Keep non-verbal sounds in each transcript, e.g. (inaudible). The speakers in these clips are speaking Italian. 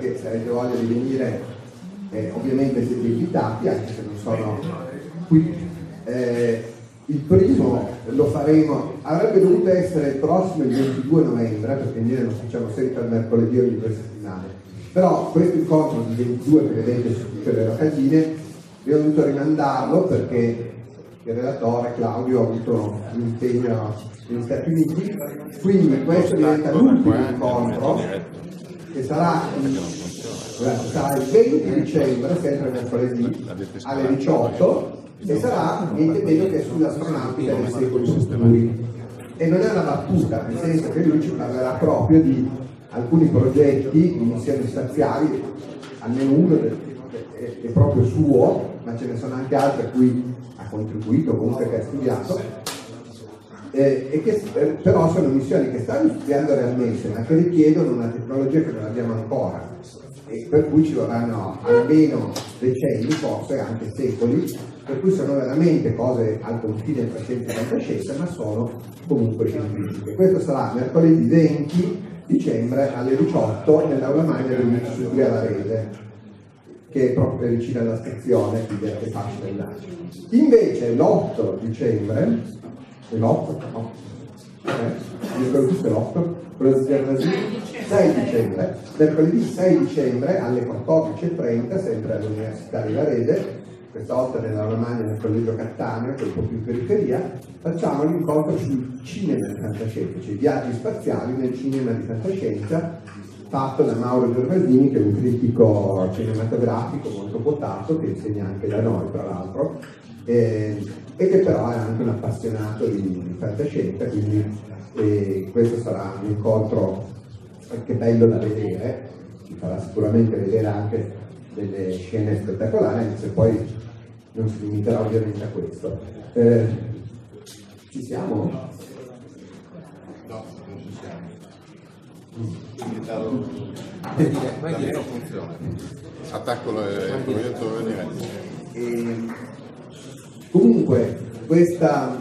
Perché se avete voglia di venire eh, ovviamente siete invitati anche se non sono qui. Eh, il primo lo faremo, avrebbe dovuto essere il prossimo il 22 novembre perché in genere lo facciamo sempre il mercoledì ogni due settimane. Però questo incontro del 22 che vedete su tutte le locandine abbiamo dovuto rimandarlo perché il relatore Claudio ha avuto un impegno negli Stati Uniti, quindi questo diventa l'ultimo incontro che sarà, sarà il 20 dicembre, sempre mercoledì, alle 18 e sarà niente meno che sull'astronautica nei secoli futuri. E non è una battuta, nel senso che lui ci parlerà proprio di alcuni progetti di missioni spaziali, almeno uno del- è proprio suo, ma ce ne sono anche altri a cui ha contribuito, comunque che ha studiato, eh, che eh, però sono missioni che stanno studiando realmente, ma che richiedono una tecnologia che non abbiamo ancora e per cui ci vorranno almeno decenni, forse anche secoli, per cui sono veramente cose al confine tra scienza e fantascienza, ma sono comunque scientifiche. Questo sarà mercoledì 20 dicembre alle 18 nell'aula magna dell'Università di Avarese che è proprio vicino alla stazione, quindi è anche facile andare. Invece l'8 dicembre, l'8? No, eh, mi ricordo giusto è l'8, quello di Gervasini, 6 dicembre, mercoledì 6 dicembre alle 14.30, sempre all'Università di Varese, questa volta nella Romagna nel collegio Cattaneo, che è un po' più in periferia, facciamo l'incontro sul cinema di fantascienza, cioè i viaggi spaziali nel cinema di fantascienza, fatto da Mauro Gervasini, che è un critico cinematografico molto quotato, che insegna anche da noi, tra l'altro, eh, e che però è anche un appassionato di, di fantascienza, quindi eh, questo sarà un incontro anche bello da vedere, ci farà sicuramente vedere anche delle scene spettacolari, se poi non si limiterà ovviamente a questo. Eh, ci siamo? No, non ci siamo. Vai dire non funziona. Attacco il proiettore diretto. Comunque questa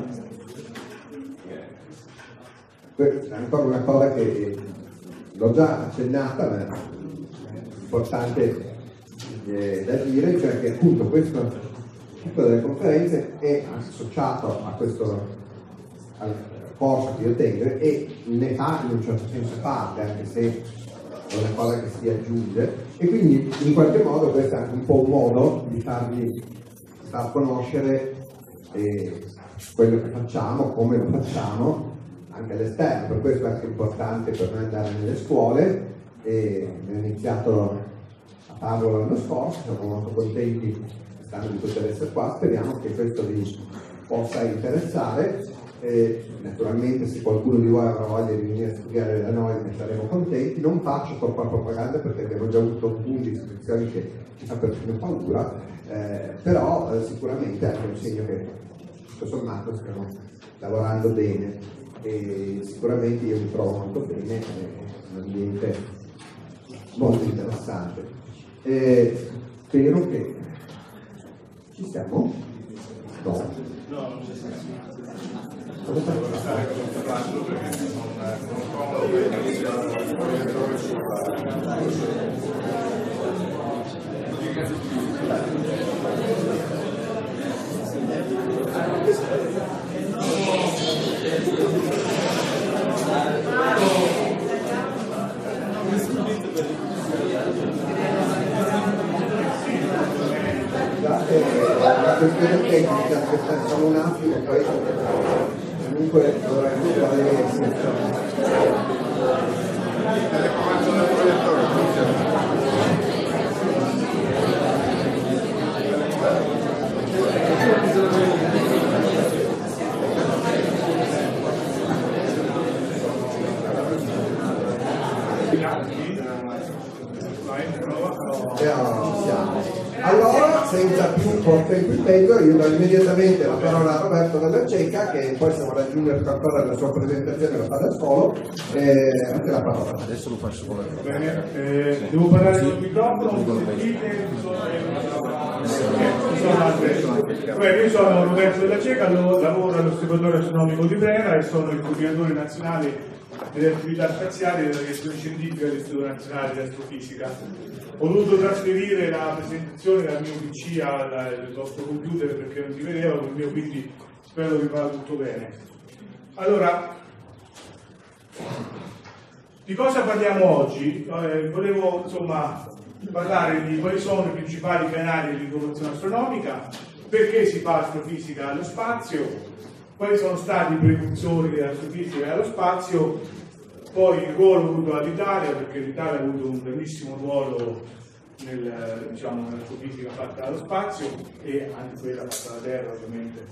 que- è ancora una cosa che l'ho già accennata ma è importante eh, da dire cioè che appunto questo tipo delle conferenze è associato a questo al corso che io tengo e ne fa in un certo senso parte anche se è una cosa che si aggiunge. E quindi in qualche modo questo è un po' un modo di farvi far conoscere eh, quello che facciamo, come lo facciamo anche all'esterno, per questo è anche importante per noi andare nelle scuole. E abbiamo iniziato a farlo l'anno scorso, siamo molto contenti di poter essere qua, speriamo che questo vi, possa interessare. Eh, naturalmente se qualcuno di voi avrà voglia di venire a studiare da noi ne saremo contenti. Non faccio troppa propaganda perché abbiamo già avuto punti di iscrizioni che ci fa perfino paura, eh, però eh, sicuramente è un segno che tutto sommato stiamo lavorando bene e sicuramente io mi trovo molto bene, è un ambiente molto interessante. Spero che ci siamo? No. Cosa fai? Già, eh, la questione tecnica, aspettate solo un attimo, poi comunque dovremmo fare Telecomando del proiettore, funziona. Siamo, ci siamo. Allora, senza più tempo impedendo, io do immediatamente la parola a Roberto Della Cieca, che poi siamo alla Junior Cartola della sua presentazione la fa da solo, e a te la parola. Adesso lo faccio con Bene, eh, devo parlare sul microfono, mi sentite? Eh. Beh, io sono Roberto Della Cieca, lo- lavoro all'Osservatorio Astronomico di Brera e sono il coordinatore nazionale delle attività spaziali della direzione scientifica dell'Istituto Nazionale di Astrofisica. Ho dovuto trasferire la presentazione dal mio PC al vostro computer perché non si vedeva, quindi spero che vada tutto bene. Allora, di cosa parliamo oggi? Eh, volevo insomma parlare di quali sono i principali canali di informazione astronomica, perché si fa astrofisica allo spazio, quali sono stati i precursori dell'astrofisica allo spazio, poi il ruolo avuto dall'Italia, perché l'Italia ha avuto un grandissimo ruolo nel, diciamo, nell'astrofisica fatta allo spazio e anche quella fatta alla Terra ovviamente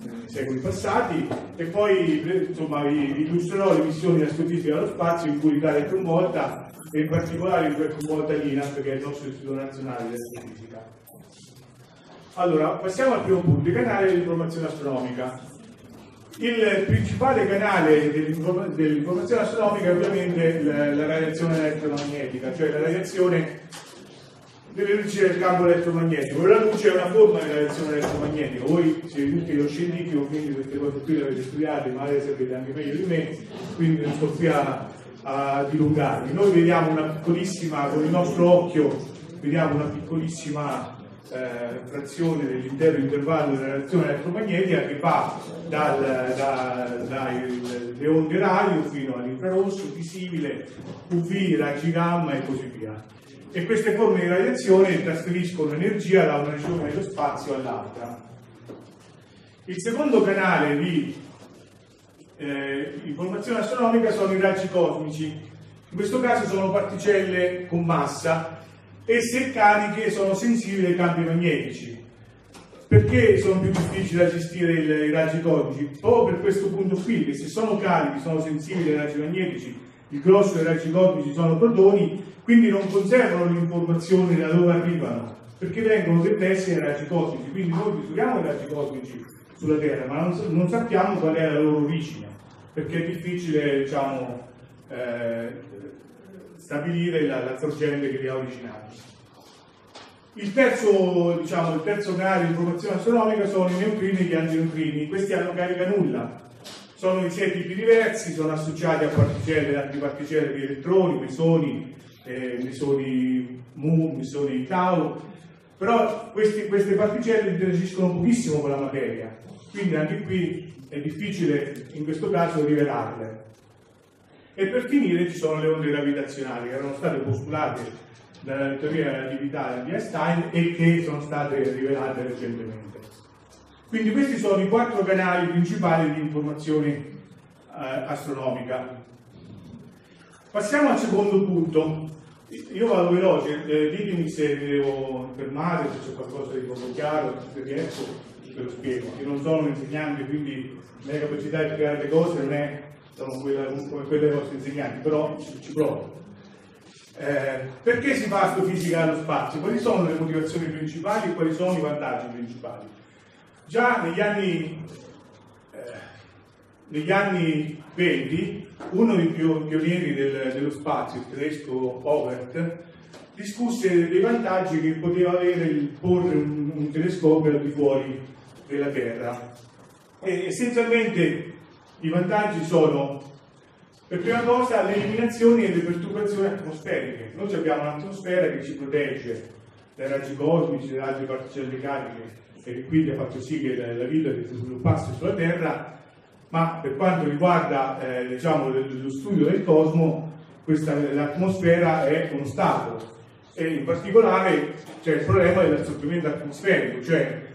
nei secoli passati e poi insomma vi illustrerò le missioni di astrofisica allo spazio in cui l'Italia è coinvolta e in particolare in cui è coinvolta l'INAF che è il nostro istituto nazionale di astrofisica. Allora, passiamo al primo punto, il canale dell'informazione astronomica. Il principale canale dell'informa- dell'informazione astronomica è ovviamente la, la radiazione elettromagnetica, cioè la radiazione dell'energia del campo elettromagnetico. La luce è una forma di radiazione elettromagnetica. Voi siete tutti lo scientifico, quindi queste cose qui le avete studiate, ma le sapete anche meglio di me, quindi non sto qui a, a dilungarmi. Noi vediamo una piccolissima, con il nostro occhio, vediamo una piccolissima eh, frazione dell'intero intervallo della radiazione elettromagnetica che va dal- da- dalle onde radio fino all'infrarosso, visibile, UV, raggi gamma e così via. E queste forme di radiazione trasferiscono energia da una regione dello spazio all'altra. Il secondo canale di eh, informazione astronomica sono i raggi cosmici. In questo caso sono particelle con massa e se cariche sono sensibili ai campi magnetici. Perché sono più difficili da gestire i raggi cosmici? Proprio per questo punto qui, che se sono carichi, sono sensibili ai raggi magnetici, il grosso dei raggi cosmici sono protoni, quindi non conservano l'informazione da dove arrivano, perché vengono depressi ai raggi cosmici. Quindi noi misuriamo i raggi cosmici sulla Terra, ma non, non sappiamo qual è la loro origine, perché è difficile, diciamo, eh, stabilire la, la sorgente che li ha originati. Il terzo, diciamo, il terzo canale di informazione astronomica sono i neutrini e gli antineutrini. Questi hanno carica nulla. Sono di sei tipi diversi, sono associati a particelle e antiparticelle di elettroni, mesoni, eh, mesoni mu, mesoni tau, però questi- queste particelle interagiscono pochissimo con la materia, quindi anche qui è difficile in questo caso rivelarle. E per finire ci sono le onde gravitazionali che erano state postulate dalla teoria della relatività di Einstein e che sono state rivelate recentemente. Quindi questi sono i quattro canali principali di informazione eh, astronomica. Passiamo al secondo punto. Io vado veloce, eh, ditemi se mi devo fermare, se c'è qualcosa di poco chiaro, se riesco. ve lo spiego. Io non sono un insegnante, quindi la mia capacità di spiegare le cose non è sono quella- come quelle dei vostri insegnanti, però ci, ci provo. Eh, perché si fa astrofisica allo spazio? Quali sono le motivazioni principali e quali sono i vantaggi principali? Già negli anni, eh, negli anni 20, uno dei pio- pionieri del- dello spazio, il tedesco Overt, discusse dei vantaggi che poteva avere il porre un, un telescopio al di fuori della Terra. E essenzialmente i vantaggi sono per prima cosa le eliminazioni e le perturbazioni atmosferiche. Noi abbiamo un'atmosfera che ci protegge dai raggi cosmici, dai raggi particelle cariche e che quindi ha fatto sì che la, vita si sviluppasse sulla Terra, ma per quanto riguarda eh, diciamo, lo- studio del cosmo, questa, l'atmosfera è uno stato e in particolare c'è il problema dell'assorbimento atmosferico, cioè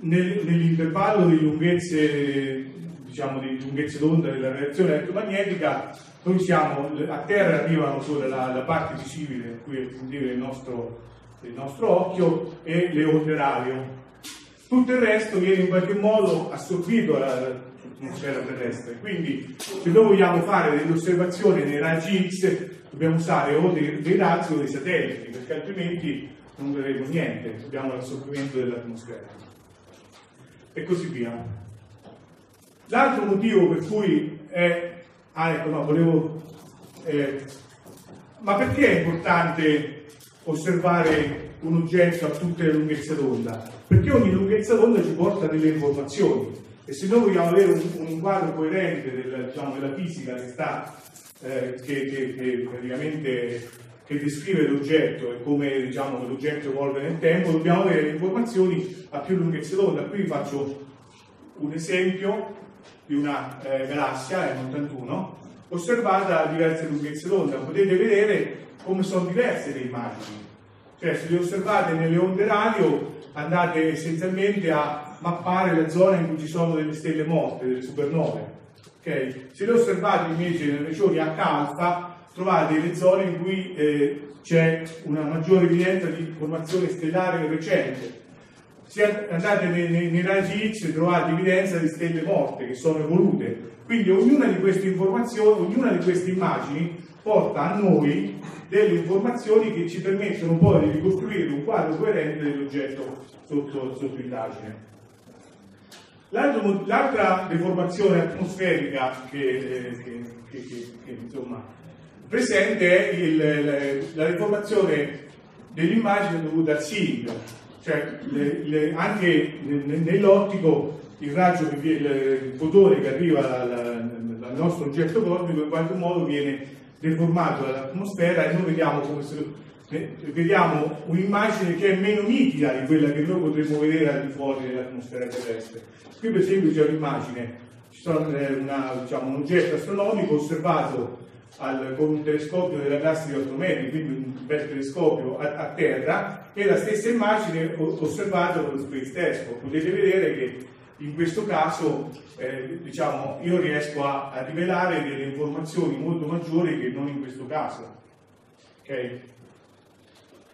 nel- nell'intervallo di lunghezze, diciamo, di lunghezze d'onda della radiazione elettromagnetica, noi siamo, a terra arrivano solo la, la parte visibile, a cui è sentire il nostro, il nostro occhio, e le onde radio. Tutto il resto viene in qualche modo assorbito dall'atmosfera terrestre. Quindi, se noi vogliamo fare delle osservazioni nei raggi X, dobbiamo usare o dei, dei razzi o dei satelliti, perché altrimenti non vedremo niente, abbiamo l'assorbimento dell'atmosfera e così via. L'altro motivo per cui è... Ah, ecco, no, volevo... eh, ma perché è importante osservare un oggetto a tutte le lunghezze d'onda? Perché ogni lunghezza d'onda ci porta delle informazioni e se noi vogliamo avere un, un quadro coerente del- diciamo, della fisica che sta, eh, che, che- che praticamente che descrive l'oggetto e come diciamo, l'oggetto evolve nel tempo, dobbiamo avere informazioni a più lunghezze d'onda. Qui vi faccio un esempio di una eh, galassia, M81, osservata a diverse lunghezze d'onda. Potete vedere come sono diverse le immagini. Cioè, se le osservate nelle onde radio, andate essenzialmente a mappare la zona in cui ci sono delle stelle morte, delle supernove. ok? Se le osservate invece nelle regioni H-alfa, trovate le zone in cui eh, c'è una maggiore evidenza di formazione stellare recente. Se andate nei, nei, nei raggi X trovate evidenza di stelle morte che sono evolute. Quindi ognuna di queste informazioni, ognuna di queste immagini porta a noi delle informazioni che ci permettono poi di ricostruire un quadro coerente dell'oggetto sotto, sotto indagine. L'altra deformazione atmosferica eh, che- che- che- che, insomma, presente è il- la- la deformazione dell'immagine dovuta al SIG, cioè le- le- anche nel- nell'ottico il raggio, che il, fotone che arriva dal, dal nostro oggetto cosmico in qualche modo viene deformato dall'atmosfera e noi vediamo come se eh, vediamo un'immagine che è meno nitida di quella che noi potremmo vedere al di fuori dell'atmosfera terrestre. Qui per esempio c'è un'immagine, sono, eh, una- diciamo, un oggetto astronomico osservato al- con un telescopio della classe di 8 metri, quindi un bel telescopio a, a terra, e la stessa immagine osservata con lo Space Telescope. Potete vedere che in questo caso eh, diciamo, io riesco a, a rivelare delle informazioni molto maggiori che non in questo caso. Ok?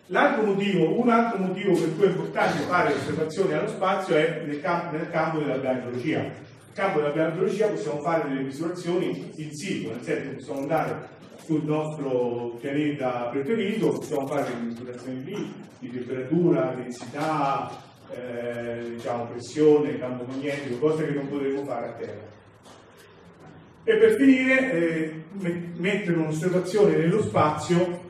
L'altro motivo, un altro motivo per cui è importante fare osservazioni allo spazio è nel, cam- nel campo della biologia. Campo della biologia possiamo fare delle misurazioni in situ, nel senso possiamo andare sul nostro pianeta preferito, possiamo fare delle misurazioni lì di temperatura, densità, eh, diciamo, pressione, campo magnetico, cose che non potremo fare a terra. E per finire, eh, me- mettere un'osservazione nello spazio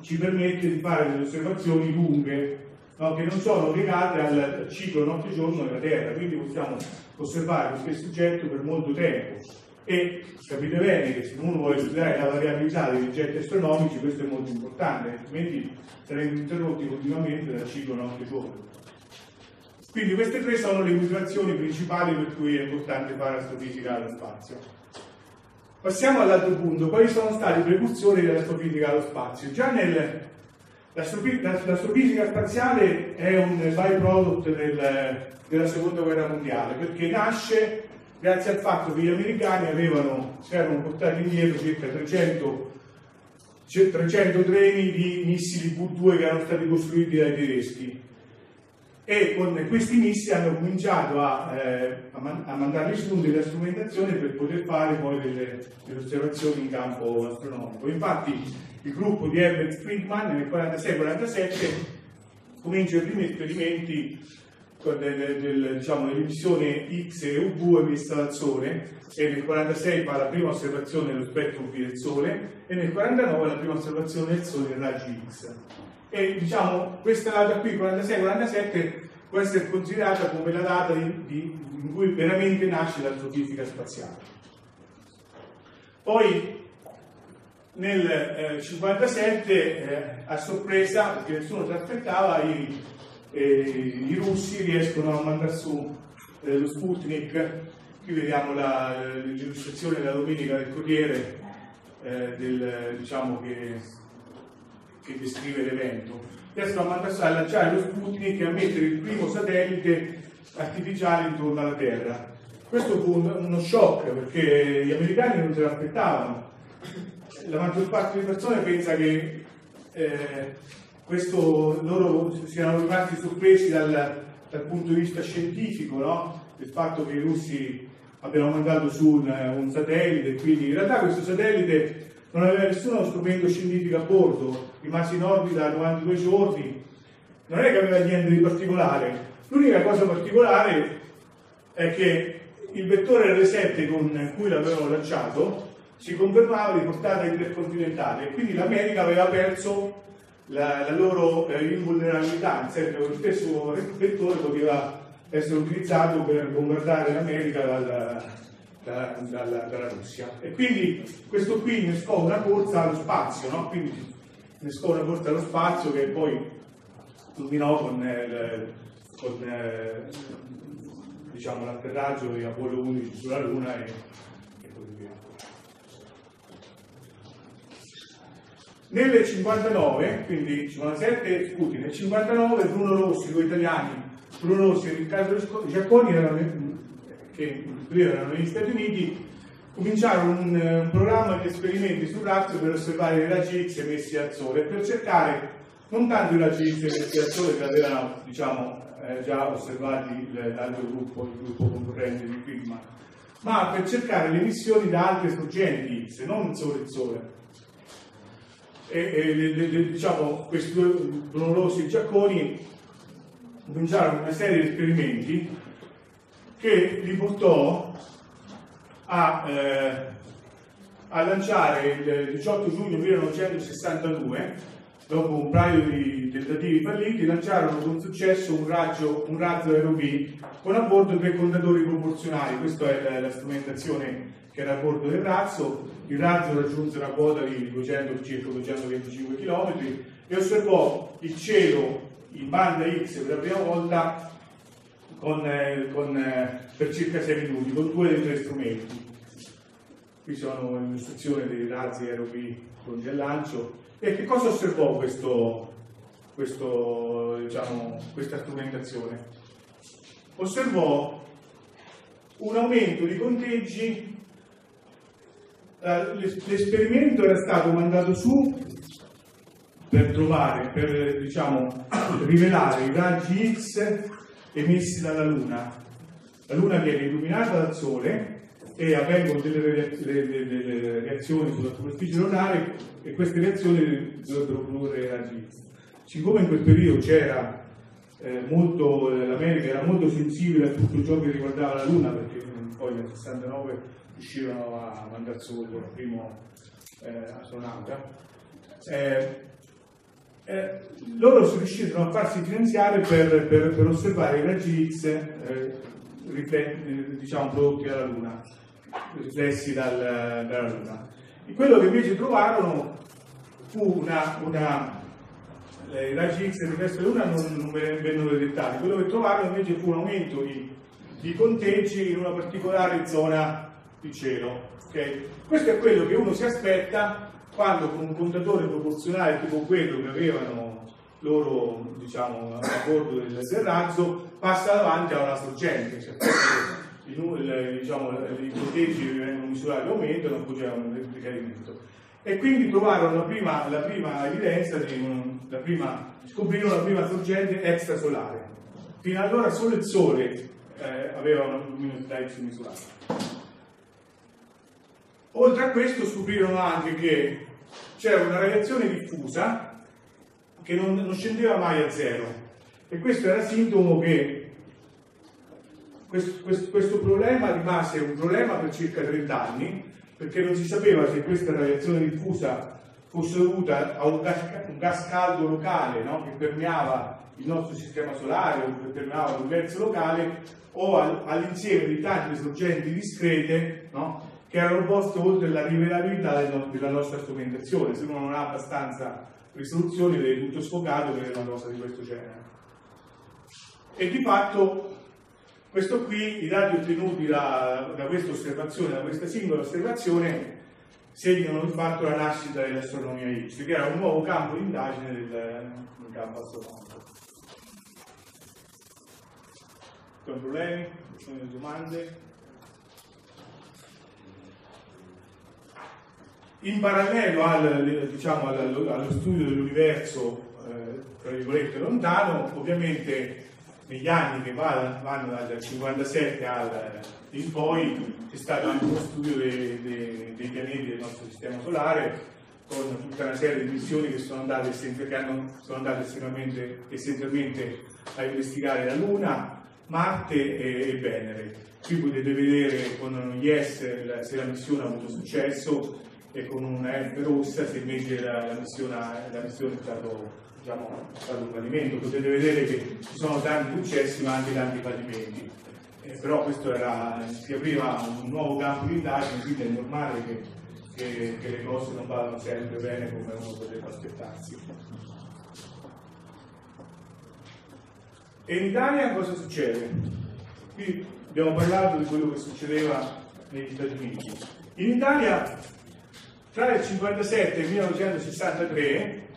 ci permette di fare delle osservazioni lunghe, no, che non sono legate al ciclo notte-giorno della Terra, quindi possiamo osservare stesso oggetto per molto tempo. E capite bene che se uno vuole studiare la variabilità degli oggetti astronomici, questo è molto importante, altrimenti saremmo interrotti continuamente dal ciclo notte-giorno. Quindi queste tre sono le motivazioni principali per cui è importante fare astrofisica allo spazio. Passiamo all'altro punto, quali sono stati i precursori dell'astrofisica allo spazio? Già nel, l'astrofisica spaziale è un byproduct del- della seconda guerra mondiale, perché nasce grazie al fatto che gli americani avevano, si erano portati indietro circa 300, c- 300 treni di missili V2 che erano stati costruiti dai tedeschi e con questi missili hanno cominciato a, eh, a, man- a mandarli su delle strumentazioni per poter fare poi delle, delle osservazioni in campo astronomico. Infatti il gruppo di Herbert Friedman nel 46-47 comincia i primi esperimenti con del- del- diciamo, dell'emissione X e UV emessa dal Sole e nel 46 fa la prima osservazione dello spettro UV del Sole e nel 49 la prima osservazione del Sole in raggi X. E diciamo questa data qui, 46-47, può essere considerata come la data di- di- in cui veramente nasce l'astrofisica spaziale. Poi nel 1957 a sorpresa, perché nessuno si aspettava, i, eh, i russi riescono a mandare su eh, lo Sputnik, qui vediamo l'illustrazione della domenica del Corriere eh, del, diciamo che, che descrive l'evento. Riescono a, mandare, a lanciare lo Sputnik e a mettere il primo satellite artificiale intorno alla Terra. Questo fu un- uno shock perché gli americani non se l'aspettavano la maggior parte delle persone pensa che eh, questo, loro siano rimasti sorpresi dal, dal punto di vista scientifico, no? del fatto che i russi abbiano mandato su un, un satellite, quindi in realtà questo satellite non aveva nessuno strumento scientifico a bordo, rimase in orbita 92 giorni, non è che aveva niente di particolare, l'unica cosa particolare è che il vettore R7 con cui l'avevano lanciato si confermava di portata intercontinentale e quindi l'America aveva perso la, la loro eh, invulnerabilità, nel senso lo stesso vettore poteva essere utilizzato per bombardare l'America dalla, da- dalla, dalla Russia. E quindi questo qui innescò una corsa allo spazio, no? quindi innescò una corsa allo spazio che poi culminò con, eh, il- con eh, diciamo, l'atterraggio di Apollo 11 sulla Luna e, e così via. Nel 59, quindi 57 Putin, nel 59 Bruno Rossi, due italiani, Bruno Rossi e Riccardo Giacconi, che erano negli Stati Uniti, cominciarono un, un programma di esperimenti sul razzo per osservare i raggi X emessi dal Sole, per cercare non tanto i raggi X emessi dal Sole che avevano diciamo, eh, già osservati l'altro gruppo, il gruppo concorrente di prima, ma per cercare le emissioni da altre sorgenti X, non solo il Sole e, e le- le- le- diciamo, questi due e Giacconi cominciarono una serie di esperimenti che li portò a, eh, a lanciare il 18 giugno 1962 dopo un paio di tentativi falliti lanciarono con successo un, raggio, un razzo ROV con a bordo tre contatori proporzionali. Questa è la, la strumentazione che era a bordo del razzo il razzo raggiunse una quota di 200, circa 225 km e osservò il cielo in banda X per la prima volta con, eh, con, eh, per circa 6 minuti con due dei tre strumenti. Qui sono l'illustrazione dei razzi ROV pronti al lancio. E che cosa osservò questo, questo, diciamo, questa strumentazione? Osservò un aumento di conteggi l'esperimento era stato mandato su per trovare, per diciamo, rivelare i raggi X emessi dalla Luna. La Luna viene illuminata dal Sole e avvengono delle, rea- delle- delle- delle reazioni sulla superficie lunare e queste reazioni dovrebbero produrre raggi X. Siccome in quel periodo c'era eh, molto, eh, l'America era molto sensibile a tutto ciò che riguardava la Luna perché eh, poi nel 69 riuscirono a su il primo eh, astronauta. Eh, eh, loro sono riusciti a farsi finanziare per, per- per osservare i raggi X eh, eh, diciamo, prodotti dalla Luna, riflessi dal- dalla Luna. E quello che invece trovarono fu una, una eh, i raggi X riflessi della Luna non, non ve- vennero detettati, quello che trovarono invece fu un aumento di, di conteggi in una particolare zona di cielo. ok? Questo è quello che uno si aspetta quando con un contatore proporzionale tipo quello che avevano loro diciamo, a bordo del, del razzo passa davanti a una sorgente. Nu- il- diciamo, i vengono misurati aumentano, poi c'è un decadimento. E quindi trovarono la prima, la prima evidenza, di la prima, scoprirono la prima sorgente extrasolare. Fino allora solo il Sole eh, aveva una luminosità Y misurata. Oltre a questo scoprirono anche che c'era una radiazione diffusa che non, non scendeva mai a zero e questo era sintomo che questo, questo- questo problema rimase un problema per circa 30 anni perché non si sapeva se questa radiazione diffusa fosse dovuta a un gas, un gas caldo locale no? che permeava il nostro sistema solare o che permeava l'universo locale o al- all'insieme di tante sorgenti discrete no? Che erano poste oltre la rivelabilità della nostra strumentazione. Se uno non ha abbastanza risoluzione vede tutto sfocato per una cosa di questo genere. E di fatto questo qui, i dati ottenuti da, da questa osservazione, da questa singola osservazione, segnano di fatto la nascita dell'astronomia X, che era un nuovo campo di indagine del, del campo astronomico. Con problemi? Sono domande? In parallelo al, diciamo, allo, studio dell'universo, eh, tra virgolette, lontano, ovviamente negli anni che va- vanno dal 57 al, in poi c'è stato anche uno studio dei, dei- dei pianeti del nostro sistema solare con tutta una serie di missioni che sono andate, essen- che hanno- sono andate essenzialmente, a investigare la Luna, Marte e, e Venere. Qui potete vedere con gli S la- se la missione ha avuto successo e con una F rossa se invece la, la missione, la missione è stato, diciamo, è stato un fallimento. Potete vedere che ci sono tanti successi ma anche tanti fallimenti. Eh, però questo era, si apriva un nuovo campo di indagine, quindi è normale che, che- che le cose non vadano sempre bene come uno potrebbe aspettarsi. E in Italia cosa succede? Qui abbiamo parlato di quello che succedeva negli Stati Uniti. In Italia tra il 1957 e il 1963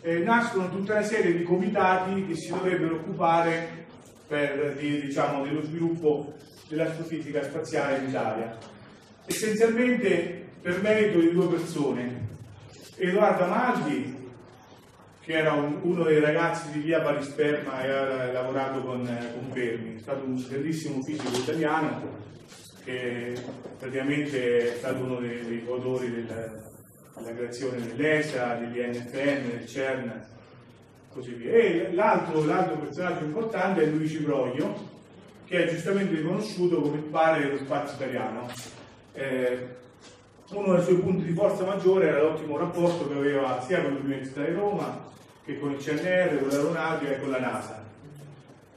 eh, nascono tutta una serie di comitati che si dovrebbero occupare per, di- diciamo, dello sviluppo dell'astrofisica spaziale in Italia. Essenzialmente per merito di due persone. Edoardo Amaldi, che era un- uno dei ragazzi di via Parisperma e aveva lavorato con, eh, con Fermi, è stato un bellissimo fisico italiano che praticamente è stato uno dei, dei coautori del- della creazione dell'ESA, degli NFM, del CERN, così via. E l'altro, l'altro personaggio importante è Luigi Broglio, che è giustamente riconosciuto come il padre dello spazio italiano. Eh, uno dei suoi punti di forza maggiore era l'ottimo rapporto che aveva sia con l'Università di Roma che con il CNR, con l'aeronautica e con la NASA.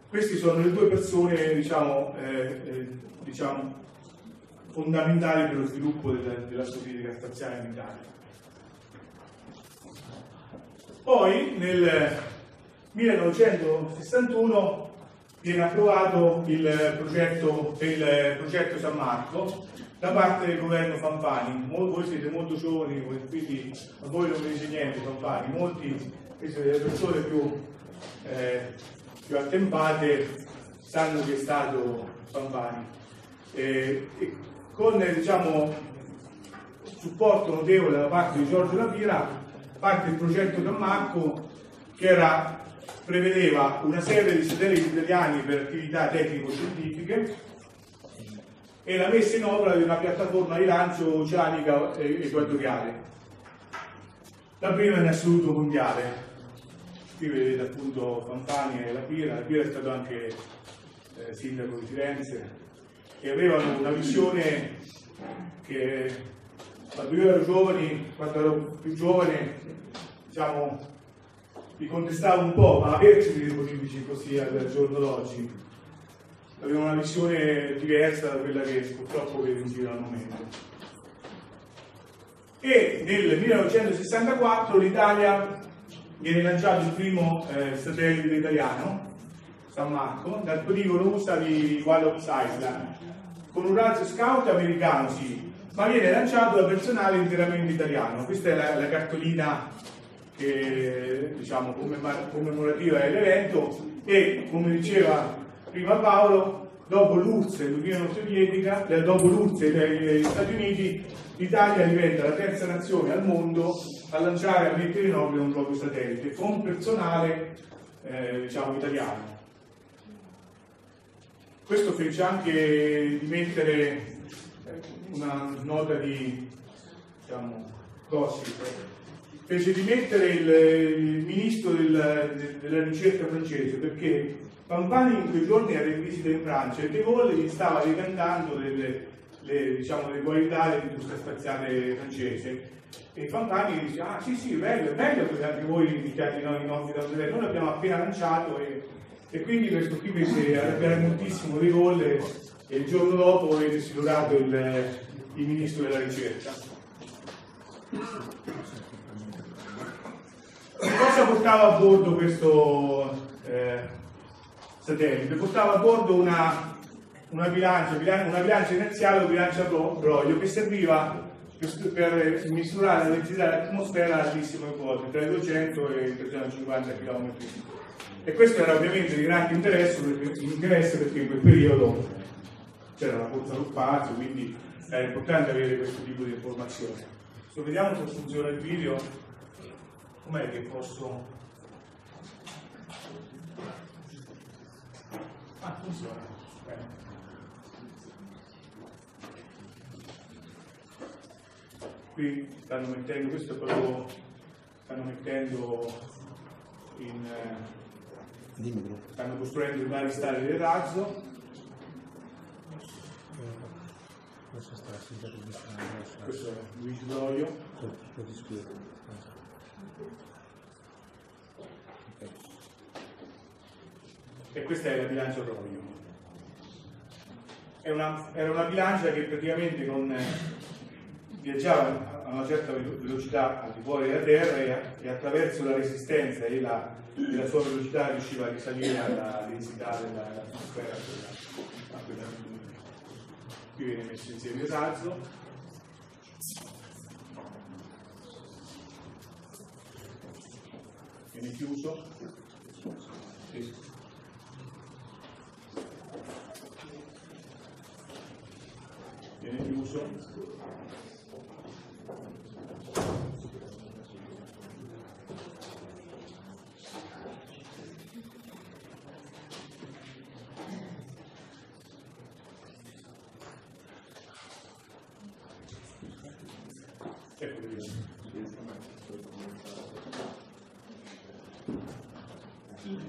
Queste sono le due persone, diciamo, eh, eh, diciamo, fondamentali per lo sviluppo della- dell'astrofisica spaziale in Italia. Poi nel 1961 viene approvato il progetto, il progetto San Marco da parte del governo Fanfani. Mol- voi siete molto giovani, quindi a voi non vi dice niente Fanfani, molti queste delle persone più, eh, più attempate sanno che è stato Fanfani. Eh, con diciamo, supporto notevole da parte di Giorgio Lapira parte il progetto Cammacco che era, prevedeva una serie di satelliti italiani per attività tecnico-scientifiche e la messa in opera di una piattaforma di lancio oceanica equatoriale. La prima in assoluto mondiale. Qui vedete appunto Fanfani e Lapira, Lapira è stato anche eh, sindaco di Firenze e avevano una visione che quando io ero giovane, quando ero più giovane, diciamo, li contestavo un po', ma averci dei politici così al giorno d'oggi avevano una visione diversa da quella che purtroppo vedo in giro al momento. E nel 1964 l'Italia viene lanciato il primo eh, satellite italiano, San Marco, dal poligono USA di Wallops Island, con un razzo scout americano, sì, ma viene lanciato da personale interamente italiano. Questa è la, la cartolina che, diciamo, commemora- commemorativa dell'evento e, come diceva prima Paolo, dopo l'URSS e l'Unione Sovietica, eh, dopo l'URSS e gli Stati Uniti, l'Italia diventa la terza nazione al mondo a lanciare a mettere in orbita un proprio satellite con personale eh, diciamo, italiano. Questo fece anche di mettere eh, una nota di diciamo, gossip, fece di mettere il, il ministro del- del- della ricerca francese perché Pampani in quei giorni era in visita in Francia e De Gaulle gli stava decantando delle, le, diciamo, le qualità dell'industria spaziale francese. E Pampani dice ah sì sì bello, è bello che anche voi iniziate i no- i nostri da noi l'abbiamo appena lanciato e, e quindi questo qui fece arrabbiare moltissimo De Gaulle e il giorno dopo venne silurato il, il ministro della ricerca. Cosa portava a bordo questo eh, satellite? Portava a bordo una, una bilancia, bilan- una bilancia inerziale o bilancia bro- broglio che serviva per, misurare la densità dell'atmosfera a altissime quote, tra i 200 e i 350 km. E questo era ovviamente di grande interesse perché, perché in quel periodo c'era la corsa allo spazio, quindi era importante avere questo tipo di informazioni. Adesso vediamo se funziona il video. Com'è che posso... Ah, funziona. Bene. Qui stanno mettendo, questo è proprio, stanno mettendo in... eh. Stanno costruendo i vari stadi del razzo Questo sta questo è Luigi. Ok. e questa è la bilancia. È una- era una bilancia che praticamente con, eh, viaggiava a una certa velo- velocità al di fuori della Terra e, e attraverso la resistenza e la, e la sua velocità riusciva a risalire alla densità della- dell'atmosfera. a quella-. Qui viene messo insieme il razzo. Viene chiuso. Viene chiuso. Ecco qui.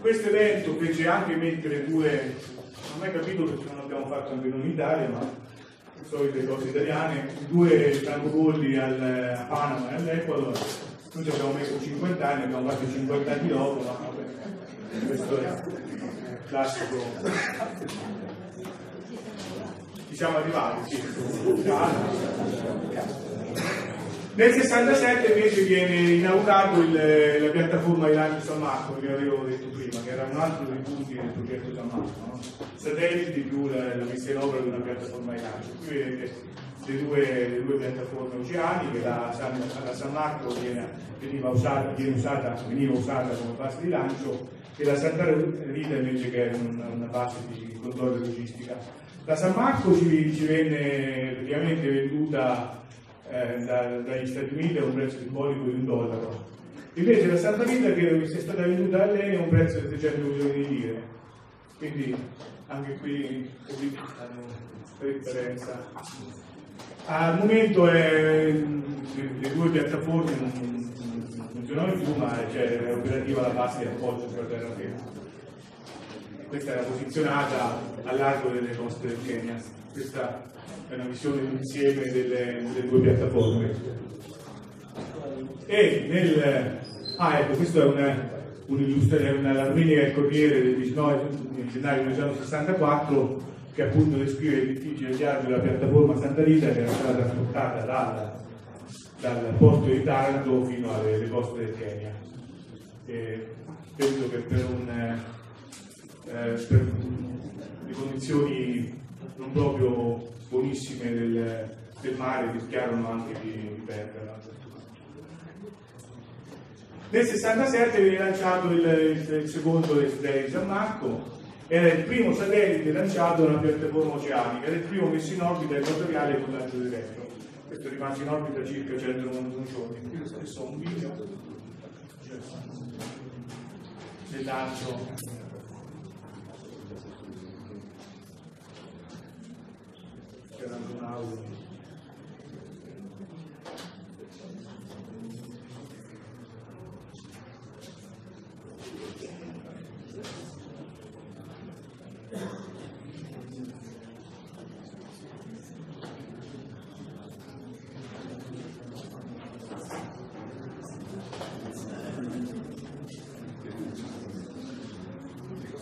Questo evento fece anche mettere due, non ho mai capito perché non abbiamo fatto anche noi in Italia, ma solite cose italiane, due francobolli a Panama e all'Ecuador. Noi ci abbiamo messo 50 anni, abbiamo fatto 50 anni dopo, ma vabbè, questo è il classico. Ci siamo arrivati, sì. Nel 67 invece viene inaugurato il- la piattaforma di lancio San Marco, che avevo detto prima, che era un altro punti del progetto San Marco. No? Satelliti più la, la messa in opera di una piattaforma di lancio. Qui vedete le due, le due piattaforme oceaniche, la San, la San Marco viene, veniva, usata, viene usata, veniva usata come base di lancio e la Santa Rita invece che è una, una base di controllo logistica. La San Marco ci, ci venne praticamente venduta eh, da- dagli Stati Uniti a un prezzo simbolico di un dollaro. Invece la Santa Rita che è stata venduta a lei a un prezzo di 300 milioni di lire. Quindi anche qui così hanno la differenza. Al momento è- le, due piattaforme non, non funzionano più, ma c'è è operativa la base di appoggio sulla terraferma. Questa era posizionata a largo delle coste del Kenya. Questa è una visione d'insieme delle, delle due piattaforme. E nel... Ah, ecco, questo è un'illustrazione, una l'Armenia del Corriere del 19 gennaio 1964 che appunto descrive il difficile viaggio della piattaforma Santa Rita che era stata trasportata dal, dal porto di Taranto fino alle, alle coste del Kenya. E penso che per, un, eh, per le condizioni non proprio buonissime del, del mare rischiarono anche di, di perderla. Nel 67 viene lanciato il, il, il secondo di San Marco, era il primo satellite lanciato da una piattaforma oceanica era il primo messo in orbita equatoriale con lancio diretto. Questo è rimasto in orbita circa 191 giorni. Questo è un video cioè, del lancio era un audio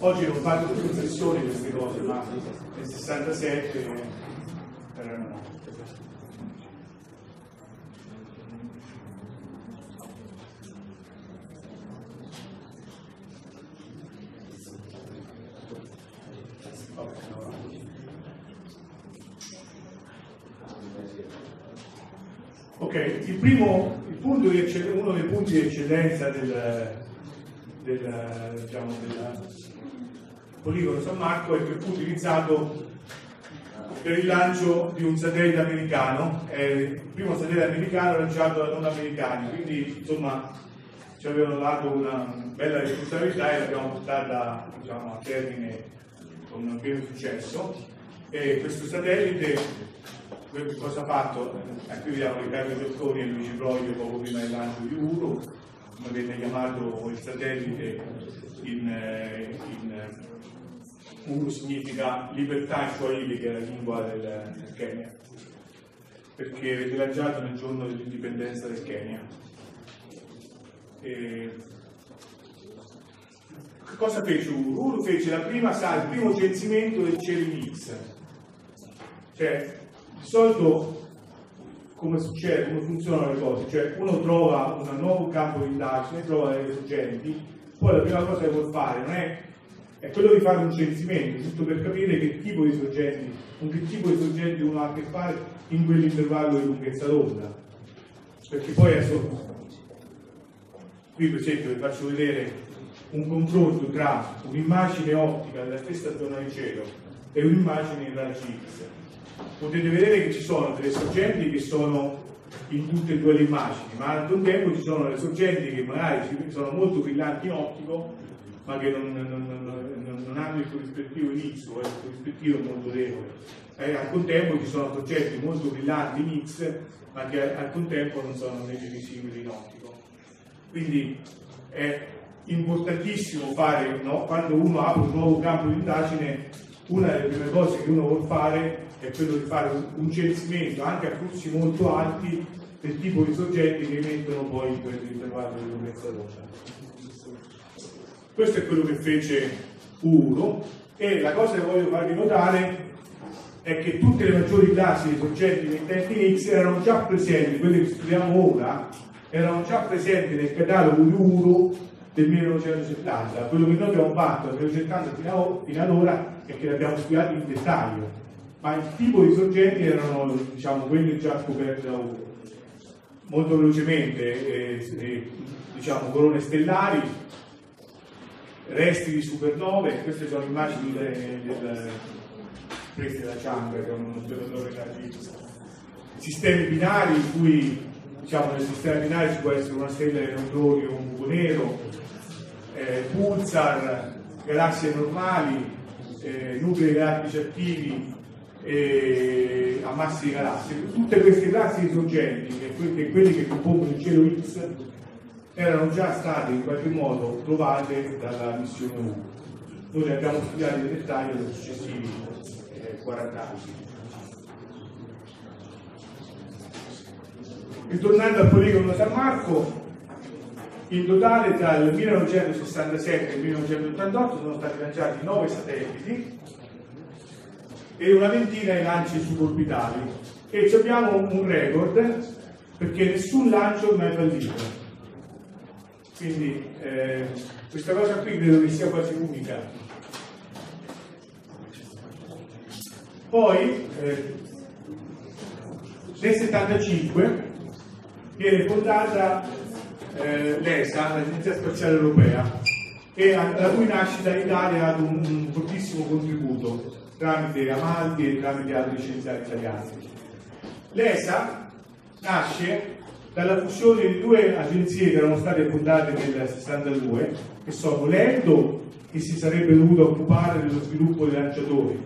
Oggi non faccio più riflessioni queste cose, ma nel 67 erano... Vabbè, no. Ok, il primo, il punto di eccell- uno dei punti di eccellenza del, del, diciamo, del poligono San Marco è fu utilizzato per il lancio di un satellite americano, è il primo satellite americano lanciato da non americani, quindi insomma ci avevano dato una bella responsabilità e l'abbiamo portata diciamo, a termine con un pieno successo. E questo satellite cosa ha fatto? Eh, qui vediamo Riccardo Bertoni e Luigi Broglio poco prima del lancio di Uru, come venne chiamato il satellite in, eh, in eh, Uru significa libertà swahili che è la lingua del, del Kenya. Perché venne lanciato nel giorno dell'indipendenza del Kenya. E... che cosa fece Uru? Uru fece la prima sala, il primo censimento del cielo X cioè di solito come succede, come funzionano le cose, cioè uno trova un nuovo campo di indagine, trova delle sorgenti, poi la prima cosa che vuol fare non è, è quello di fare un censimento, giusto per capire che tipo di sorgenti, con che tipo di sorgenti uno ha a che fare in quell'intervallo di lunghezza d'onda. Perché poi adesso, qui per esempio vi faccio vedere un confronto tra un'immagine ottica della stessa zona di cielo e un'immagine in raggi X potete vedere che ci sono delle sorgenti che sono in tutte e due le immagini, ma al contempo ci sono delle sorgenti che magari sono molto brillanti in ottico, ma che non, non- non- non- hanno il corrispettivo in X o il corrispettivo molto debole. E al contempo ci sono sorgenti molto brillanti in X, ma che al contempo non sono invece visibili in ottico. Quindi è importantissimo fare, no? quando uno apre un nuovo campo di indagine, una delle prime cose che uno vuole fare è quello di fare un, un censimento anche a flussi molto alti del tipo di soggetti che emettono poi in quell'intervallo di lunghezza d'onda. Questo è quello che fece Uro e la cosa che voglio farvi notare è che tutte le maggiori classi di soggetti emettenti in X erano già presenti, quelle che studiamo ora, erano già presenti nel catalogo di Uro del 1970. Quello che noi abbiamo fatto nel 1970 fino, ad ora è che li abbiamo studiati in dettaglio, ma il tipo di soggetti erano diciamo, quelli già scoperti da Uro. Molto velocemente, eh, eh, diciamo, corone stellari, resti di supernove, queste sono immagini de- del, prese da Chang, che è uno osservatore raggi Sistemi binari in cui, diciamo, nel sistema binario ci può essere una stella di neutroni o un buco nero, eh, pulsar, galassie normali, eh, nuclei galattici attivi, eh, ammassi di galassie. Tutte queste classi di sorgenti, che quelli che compongono il cielo X, erano già state in qualche modo trovate dalla missione 1. Noi le abbiamo studiate in dettaglio nei successivi eh, 40 anni. Ritornando al poligono San Marco, in totale tra il 1967 e il 1988 sono stati lanciati 9 satelliti e una ventina di lanci suborbitali e abbiamo un record perché nessun lancio è mai fallito. Quindi eh, questa cosa qui credo che sia quasi unica. Poi eh, nel 75 viene fondata eh, l'ESA, l'Agenzia Spaziale Europea, e a- alla cui nascita l'Italia ha un, un fortissimo contributo tramite Amaldi e tramite altri scienziati italiani. L'ESA nasce dalla fusione di due agenzie che erano state fondate nel 62, che sono l'ENDO, che si sarebbe dovuto occupare dello sviluppo dei lanciatori,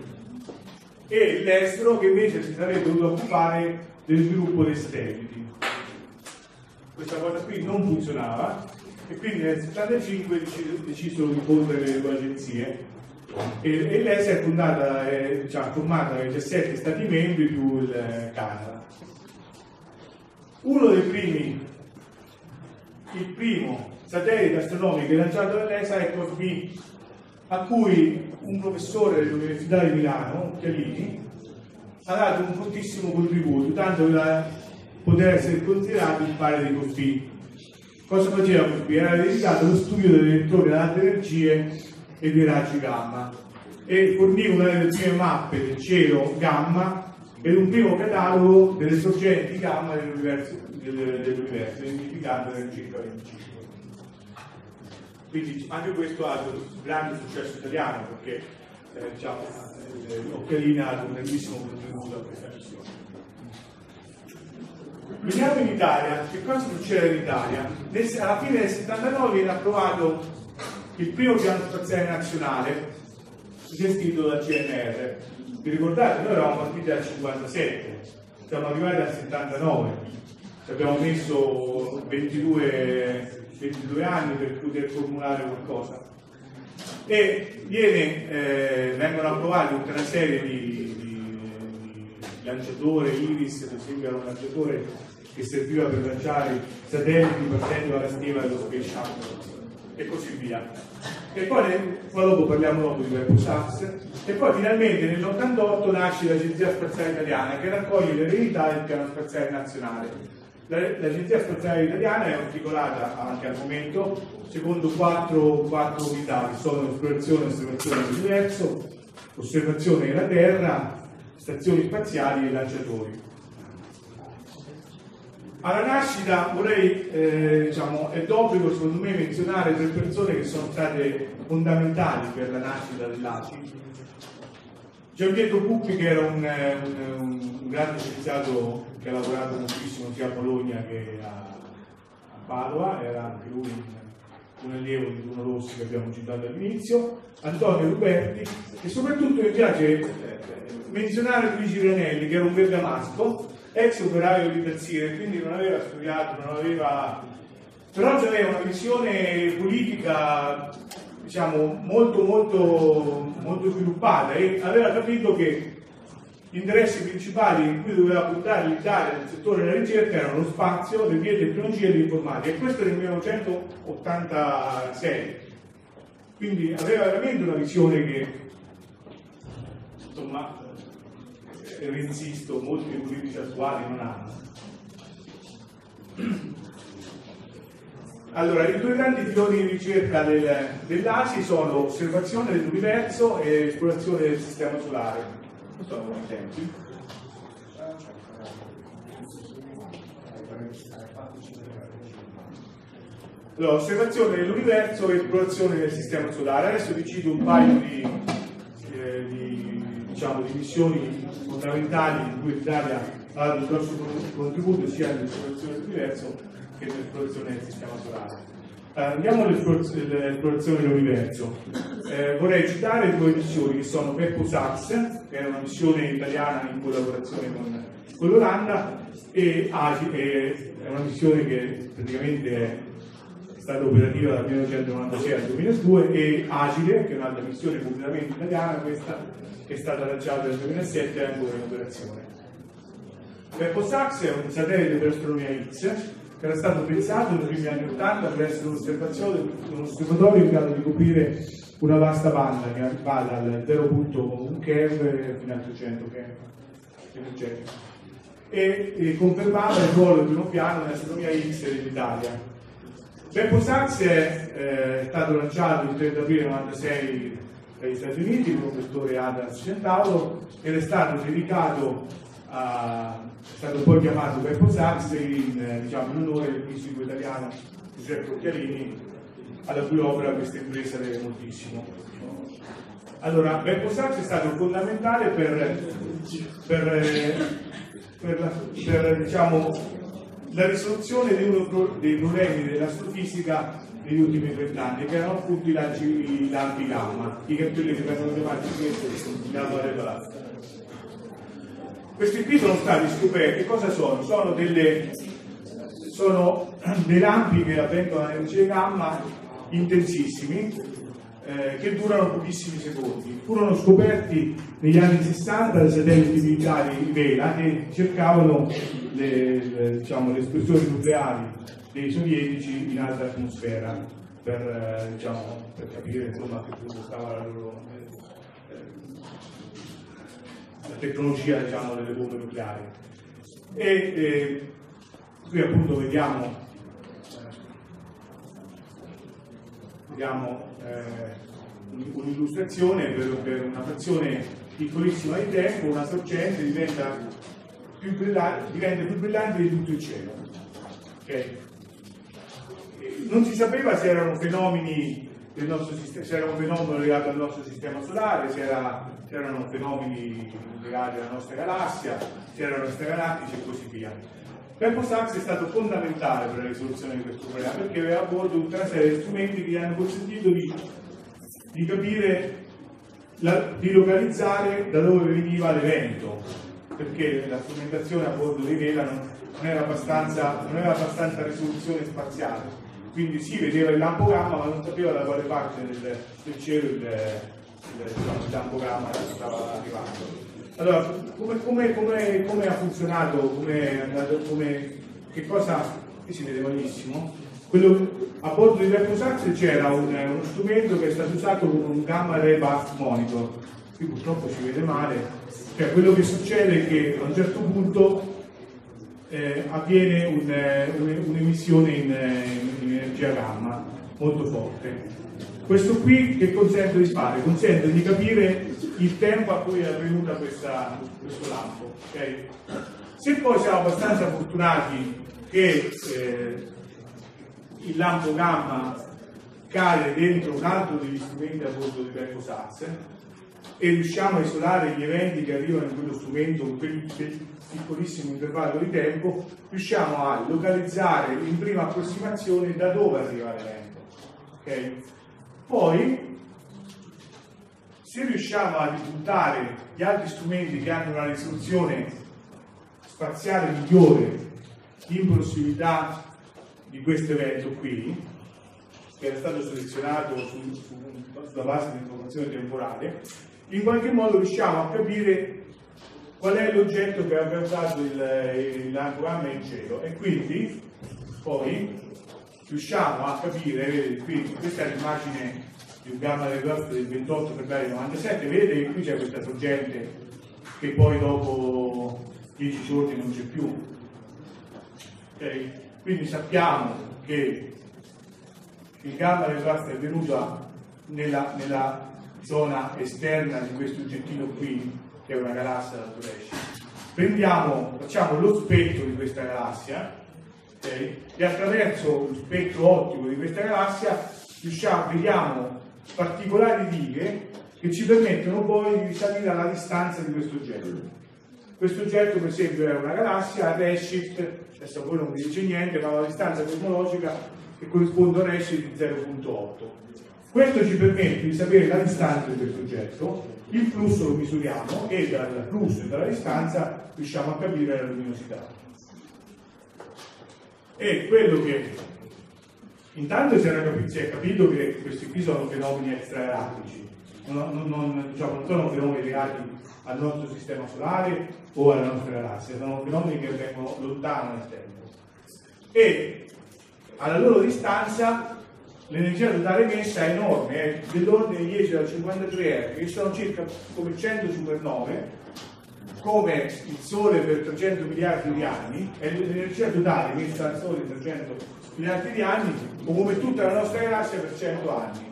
e l'estero che invece si sarebbe dovuto occupare dello sviluppo dei satelliti. Questa cosa qui non funzionava e quindi nel 75 deci- decisero di fondere le due agenzie e, e l'ESA è fondata, è, diciamo, formata da 17 stati membri più il eh, Canada. Uno dei primi, il primo satellite astronomico lanciato dall'ESA è COSB, a cui un professore dell'Università di Milano, Chialini, ha dato un fortissimo contributo, tanto da poter essere considerato il padre di Cosby. Cosa faceva Cosby? Era dedicato allo studio delle elettroni ad alte energie e dei raggi gamma e forniva una delle prime mappe del cielo gamma ed un primo catalogo delle sorgenti gamma dell'universo, del- dell'universo identificate nel circa 25. Quindi anche questo ha avuto grande successo italiano perché eh, diciamo, eh, Occhialini ha un grandissimo contributo a questa missione. Veniamo in Italia, che cosa succede in Italia? Alla fine del 79 viene approvato il primo piano spaziale nazionale gestito dal CNR. Vi ricordate? Noi eravamo partiti dal 57, siamo arrivati al 79, ci abbiamo messo 22, 22 anni per poter formulare qualcosa. E viene, eh, vengono approvati tutta una serie di, di, di lanciatore, Iris, per esempio era un lanciatore che serviva per lanciare satelliti partendo dalla stiva dello Space Shuttle e così via. E poi, nel- poi dopo parliamo di WebSats e poi finalmente nell'88 nasce l'Agenzia Spaziale Italiana che raccoglie l'eredità del piano spaziale nazionale. La- L'Agenzia Spaziale Italiana è articolata anche al momento secondo quattro, quattro unità che sono esplorazione e osservazione dell'universo, osservazione della Terra, stazioni spaziali e lanciatori. Alla nascita vorrei, eh, diciamo, è d'obbligo secondo me menzionare tre persone che sono state fondamentali per la nascita dell'ACI. Gian Pietro Pucchi che era un, eh, un- un grande scienziato che ha lavorato moltissimo sia a Bologna che a, a Padova, era anche lui un, un allievo di Bruno Rossi che abbiamo citato all'inizio, Antonio Ruberti e soprattutto mi piace eh, menzionare Luigi Granelli che era un bergamasco, ex operaio di Tazzire, quindi non aveva studiato, non aveva però aveva una visione politica diciamo molto molto molto sviluppata e aveva capito che gli interessi principali in cui doveva puntare l'Italia nel settore della ricerca erano lo spazio, le vie tecnologie e l'informatica e questo nel 1986 quindi aveva veramente una visione che insomma eh, insisto molti politici attuali non hanno Allora, i due grandi filoni di ricerca del- dell'ASI sono osservazione dell'universo e esplorazione del sistema solare. Questo sono buoni tempi. Allora, osservazione dell'universo e esplorazione del sistema solare. Adesso vi cito un paio di, eh, di, diciamo, di missioni fondamentali in cui l'Italia ha dato un grosso contributo sia nell'esplorazione dell'universo che nell'esplorazione del sistema solare. Eh, Andiamo all'esplorazione dell'universo. Eh, vorrei citare due missioni che sono Beppo Sax, che è una missione italiana in collaborazione con, con l'Olanda, e AGI, che è una missione che praticamente è stata operativa dal 1996 al 2002, e Agile, che è un'altra missione completamente italiana, questa che è stata lanciata nel 2007 e è ancora in operazione. Beppo Sax è un satellite per astronomia X che era stato pensato nei primi anni 80 per essere un osservatorio, un osservatorio in grado di coprire una vasta banda che va dal 0.1 keV fino a 300 keV e, e confermava il ruolo di primo piano nell'astronomia X dell'Italia. Beppo Sachs è eh, stato lanciato il 30 aprile 1996 dagli Stati Uniti, il professore Adams Centauro, ed è stato dedicato a, è stato poi chiamato Beppo Sachs in, diciamo, in onore del fisico italiano Giuseppe Occhialini, alla cui opera questa impresa deve moltissimo. Allora, Beppo Sachs è stato fondamentale per, per, per la, per, diciamo, la risoluzione pro- dei problemi dell'astrofisica negli ultimi vent'anni, che erano appunto i lampi, i lampi gamma, i cartelli che vengono chiamati i gamma regolati. Questi qui sono stati scoperti, cosa sono? Sono delle sono (clears throat) dei lampi che avvengono a energia gamma intensissimi eh, che durano pochissimi secondi. Furono scoperti negli anni 60 dai satelliti militari Vela che cercavano le, le- diciamo, le esplosioni nucleari dei sovietici in alta atmosfera per, eh, diciamo, per capire insomma, che punto stava la loro eh, la tecnologia diciamo, delle bombe nucleari. E eh, qui appunto vediamo, eh, vediamo eh, un- un'illustrazione per, per una frazione piccolissima di tempo, una sorgente diventa più brillante, diventa più brillante di tutto il cielo. Ok? Non si sapeva se erano fenomeni del nostro sistema, se era un fenomeno legato al nostro sistema solare, se, era- se erano fenomeni legati alla nostra galassia, se erano extragalattici e così via. Peppo Sachs è stato fondamentale per la risoluzione di questo problema perché aveva a bordo tutta una serie di strumenti che gli hanno consentito di, di capire, la- di localizzare da dove veniva l'evento, perché la strumentazione a bordo di Vela non, non era abbastanza, non aveva abbastanza risoluzione spaziale, quindi si vedeva il lampo gamma ma non sapeva da quale parte del, del cielo il, il, il lampo gamma stava arrivando. Allora, come, come- come- come ha funzionato, come è andato, come, che cosa, qui si vede malissimo, quello, a bordo di Verco Sachs c'era un- uno strumento che è stato usato con un gamma ray burst monitor, qui purtroppo si vede male, cioè quello che succede è che a un certo punto eh, avviene un, eh, un- un'emissione in, eh, in energia gamma molto forte. Questo qui che consente di fare? Consente di capire il tempo a cui è avvenuta questa- questo lampo. ok? Se poi siamo abbastanza fortunati che eh, il lampo gamma cade dentro un altro degli strumenti a bordo di Berco Sachs e riusciamo a isolare gli eventi che arrivano in quello strumento quel quel piccolissimo intervallo di tempo, riusciamo a localizzare in prima approssimazione da dove arriva l'evento. ok? Poi, se riusciamo a ripuntare gli altri strumenti che hanno una risoluzione spaziale migliore in prossimità di questo evento qui, che era stato selezionato su- su- sulla base di informazione temporale, in qualche modo riusciamo a capire qual è l'oggetto che ha lampo gamma in cielo e quindi poi riusciamo a capire, vedete qui, questa è l'immagine di un gamma del Gulf del 28 febbraio 97, vedete che qui c'è questa sorgente che poi dopo 10 giorni non c'è più. Ok? Quindi sappiamo che il gamma del Gulf è venuto nella, nella zona esterna di questo oggettino qui, che è una galassia da Turesci. Prendiamo, facciamo lo spettro di questa galassia, ok? e attraverso lo spettro ottico di questa galassia riusciamo, vediamo particolari righe che ci permettono poi di risalire alla distanza di questo oggetto. Questo oggetto per esempio è una galassia a redshift, adesso a voi non vi dice niente, ma una distanza cosmologica che corrisponde a un redshift di 0.8. Questo ci permette di sapere la distanza di questo oggetto, il flusso lo misuriamo e dal flusso e dalla distanza riusciamo a capire la luminosità. E quello che intanto si, era capi- si è capito che questi qui sono fenomeni extragalactici, non, non- non- diciamo, non sono fenomeni legati al nostro sistema solare o alla nostra galassia, sono fenomeni che avvengono lontano nel tempo. E alla loro distanza l'energia totale emessa è enorme, è dell'ordine di 10 alla 53 R, che sono circa come 100 supernove, come il Sole per 300 miliardi di anni, è l'energia totale emessa dal Sole per 300 miliardi di anni, o come tutta la nostra galassia per 100 anni.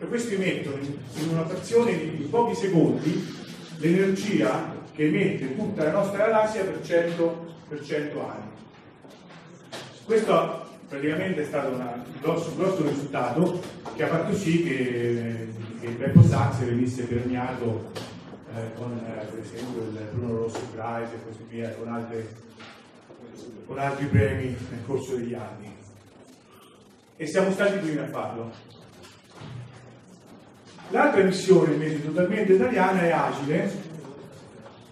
E questi emettono in una frazione di pochi secondi l'energia che emette tutta la nostra galassia per 100, per 100 anni. Questo praticamente è stato un grosso, grosso risultato che ha fatto sì che, che Beppo Sachs venisse premiato eh, con eh, per esempio il Bruno Rossi Prize e così via, con, altre- con altri premi nel corso degli anni. E siamo stati i primi a farlo. L'altra missione invece totalmente italiana è Agile,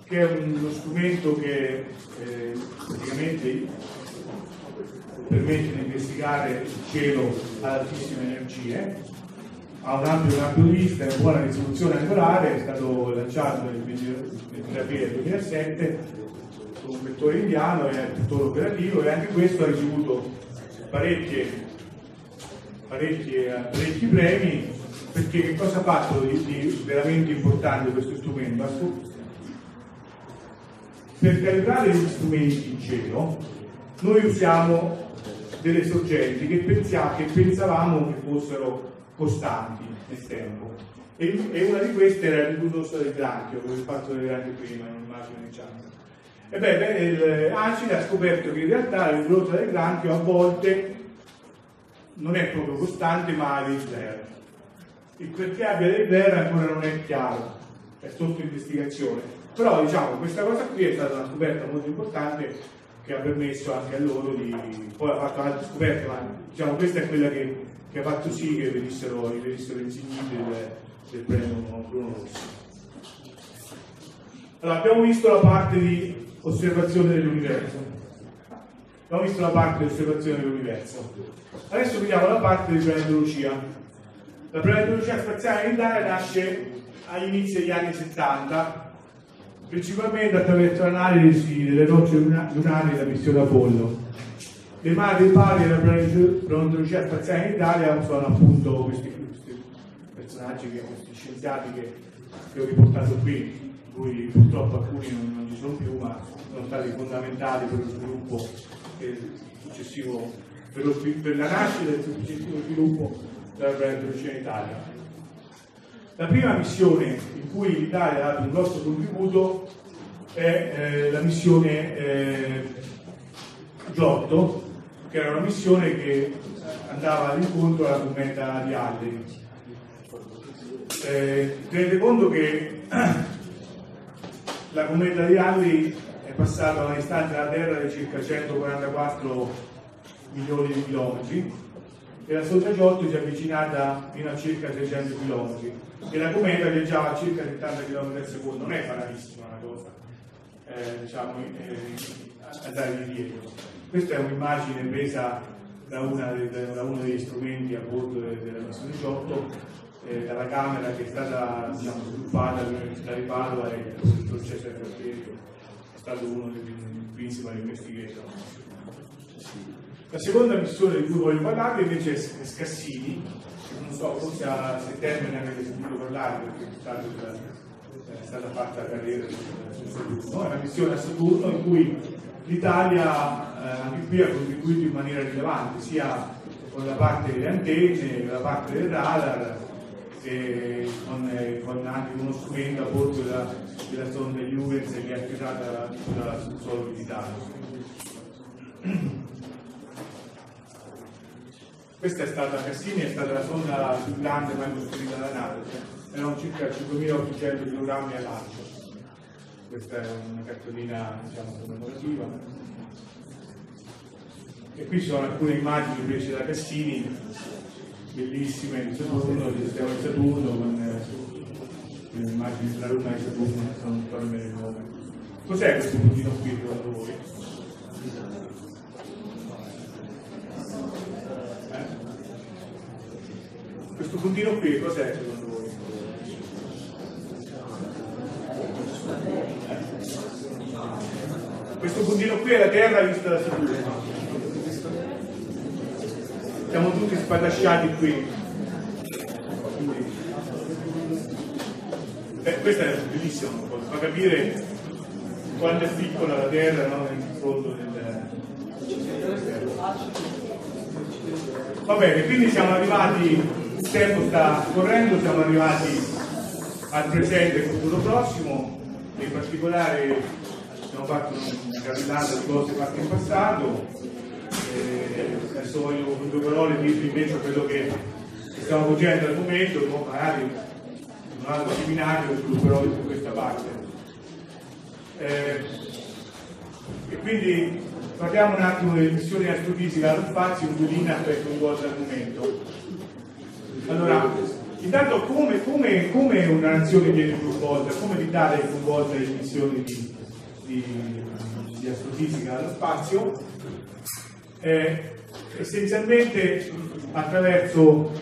che è uno strumento che eh, praticamente permette di investigare il cielo ad altissime energie, ha un ampio campo di vista e buona risoluzione angolare, è stato lanciato nel 23 aprile 2007 con un vettore indiano e è tuttora operativo e anche questo ha ricevuto parecchi, parecchi premi perché che cosa ha fatto di, di veramente importante questo strumento? Per calibrare gli strumenti in cielo noi usiamo delle sorgenti che, pensia- che pensavamo che fossero costanti nel tempo e, e una di queste era il nudo del granchio, come fatto vedere anche prima in un'immagine diciamo. E beh, beh, ha scoperto che in realtà il nudo del granchio a volte non è proprio costante ma ha dei flare. Il perché abbia dei flare ancora non è chiaro, è sotto investigazione. Però diciamo questa cosa qui è stata una scoperta molto importante che ha permesso anche a loro di. poi ha fatto altre scoperte, ma diciamo questa è quella che, che ha fatto sì che venissero, venissero insigniti del, del premio Bruno Rossi. Allora, abbiamo visto la parte di osservazione dell'universo. Abbiamo visto la parte di osservazione dell'universo. Adesso vediamo la parte di planetologia. La planetologia spaziale in Italia nasce agli inizi degli anni 70, principalmente attraverso l'analisi delle rocce luna- lunari della missione Apollo. Le madri pari della plane- planetologia spaziale in Italia sono appunto questi, questi personaggi, che, questi scienziati che, che ho riportato qui, cui purtroppo alcuni non, non ci sono più, ma sono stati fondamentali per lo sviluppo e successivo, per, lo per la nascita e il successivo sviluppo della planetologia in Italia. La prima missione in cui l'Italia ha dato un grosso contributo è eh, la missione eh, Giotto, che era una missione che andava all'incontro alla cometa di Halley. Eh, tenete conto che (clears throat) la cometa di Halley è passata a una distanza dalla Terra di circa 144 milioni di chilometri e la sonda Giotto si è avvicinata fino a circa 600 km e la cometa viaggiava a circa 70 km al secondo, non è banalissima una cosa, eh, diciamo, eh, andare di dietro. Questa è un'immagine presa da, una da uno degli strumenti a bordo de- della missione Giotto, eh, dalla camera che è stata diciamo, sviluppata all'Università di Padova e il professor Cesare Fratelli è stato uno dei principal investigator. La seconda missione di cui voglio parlare invece è Scassini, non so, forse a settembre ne avete sentito parlare perché è stata, fatta la carriera su Saturno, è una missione a Saturno in cui l'Italia eh, anche qui ha contribuito in maniera rilevante, sia con la parte delle antenne, con la parte del radar, e con, con anche uno strumento a bordo della, della sonda Huygens che è attirata dal suolo militare. Questa è stata Cassini, è stata la sonda più grande mai costruita da nave, erano circa 5.800 kg a lancio. Questa è una cartolina diciamo, commemorativa. E qui ci sono alcune immagini prese da Cassini, bellissime di Saturno, del sistema di Saturno, con eh, le immagini della luna di Saturno, non so nemmeno il nome. Cos'è questo puntino qui secondo voi? Questo puntino qui cos'è secondo voi? Eh? Questo puntino qui è la Terra vista da Saturno. Siamo tutti spadasciati qui. Quindi- Beh, questa è bellissima, fa capire quanto è piccola la Terra no? nel fondo del, Va bene, quindi siamo arrivati, il tempo sta correndo, siamo arrivati al presente e al futuro prossimo, e in particolare abbiamo fatto una carrellata di cose fatte in passato, e adesso voglio con due parole dirvi invece quello che stiamo facendo al momento, poi magari in un altro seminario svilupperò più questa parte. Eh, e quindi parliamo un attimo delle missioni astrofisiche allo spazio in linee per coinvolgere l'argomento. Allora, Intanto come, come- come una nazione viene coinvolta, come l'Italia è coinvolta in missioni di, di, di astrofisica allo spazio? Eh, essenzialmente attraverso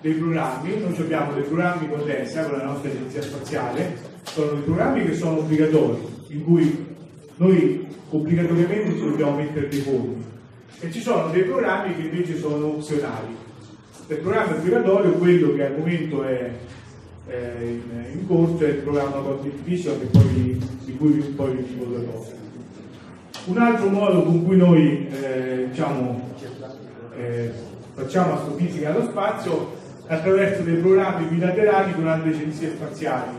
dei programmi, noi abbiamo dei programmi con l'ESA, con la nostra agenzia spaziale, sono dei programmi che sono obbligatori, in cui noi obbligatoriamente ci dobbiamo mettere dei fondi e ci sono dei programmi che invece sono opzionali. Il programma obbligatorio, quello che al momento è, è in, in corso, è il programma che poi, di cui poi vi cose. Un altro modo con cui noi eh, diciamo, eh, facciamo astrofisica allo spazio è attraverso dei programmi bilaterali con altre agenzie spaziali.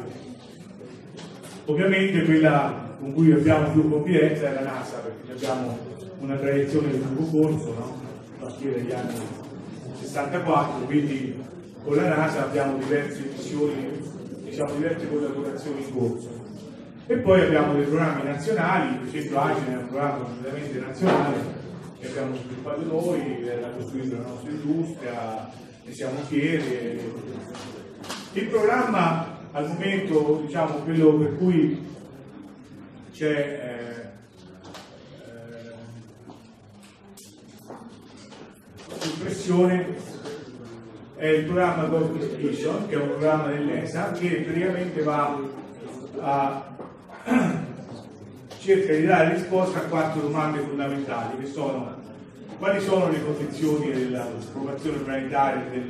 Ovviamente quella con cui abbiamo più confidenza è la NASA, perché abbiamo una tradizione di lungo corso, no? a partire dagli anni 64, quindi con la NASA abbiamo diverse missioni, diciamo diverse collaborazioni in corso. E poi abbiamo dei programmi nazionali, per esempio Agile è un programma completamente nazionale che abbiamo sviluppato noi, eh, l'ha costruito la nostra industria, ne siamo fieri. Il programma al momento, diciamo, quello per cui c'è eh, eh, pressione è il programma Cosmic Vision, che è un programma dell'ESA, che praticamente va a (clears throat) cerca di dare risposta a quattro domande fondamentali, che sono quali sono le condizioni della formazione planetaria, del,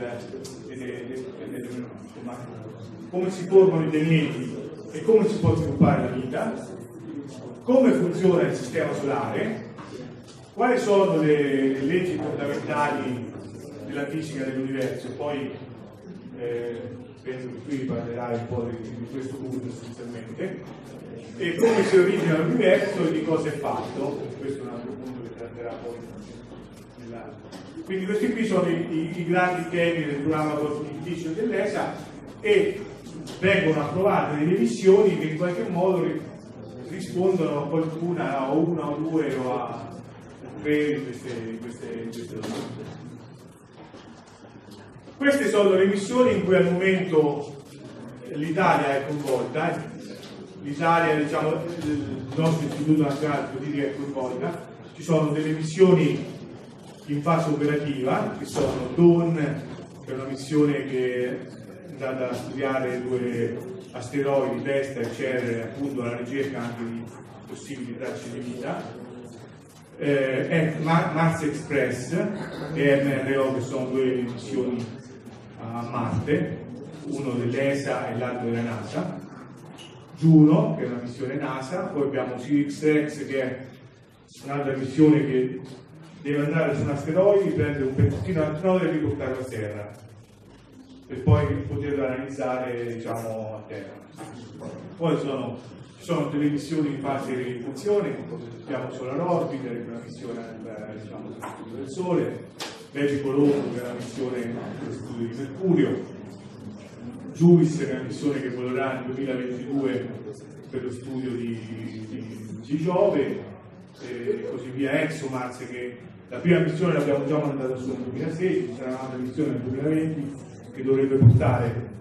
delle- delle- insomma, come si formano i pianeti e come si può sviluppare la vita, come funziona il sistema solare, quali sono le, le leggi fondamentali della fisica dell'universo, poi eh, penso che qui parlerai un po' di, di questo punto essenzialmente, e come si origina l'universo e di cosa è fatto, questo è un altro punto che tratterà poi nella- Quindi questi qui sono i, i- i grandi temi del programma costitutivo dell'ESA e vengono approvate delle missioni che in qualche modo ri- rispondono a qualcuna, o una o due o a di queste, queste, queste domande. Queste sono le missioni in cui al momento l'Italia è coinvolta, l'Italia, diciamo, il nostro Istituto Nazionale di Politica è coinvolta, ci sono delle missioni in fase operativa, che sono DAWN, che è una missione che è andata a studiare due asteroidi, Vesta e Cerere, appunto alla ricerca anche di possibili tracce di vita, eh, Mars Express e MRO che sono due missioni a Marte, uno dell'ESA e l'altro della NASA, Juno che è una missione NASA, poi abbiamo SiriusX che è un'altra missione che deve andare su un asteroide, prendere un pezzettino di asteroide e riportarlo a Terra per poi poterlo analizzare diciamo, a Terra. Poi sono, ci sono delle missioni in fase di funzione, abbiamo Solar Orbiter, è una missione eh, diciamo, studio del Sole, Vegi Colombo, che è una missione per studio di Mercurio, Juice, che è una missione che volerà nel 2022 per lo studio di, di- di Giove, e così via, ExoMars, che la prima missione l'abbiamo già mandata su nel 2016, sarà un'altra missione nel 2020 che dovrebbe portare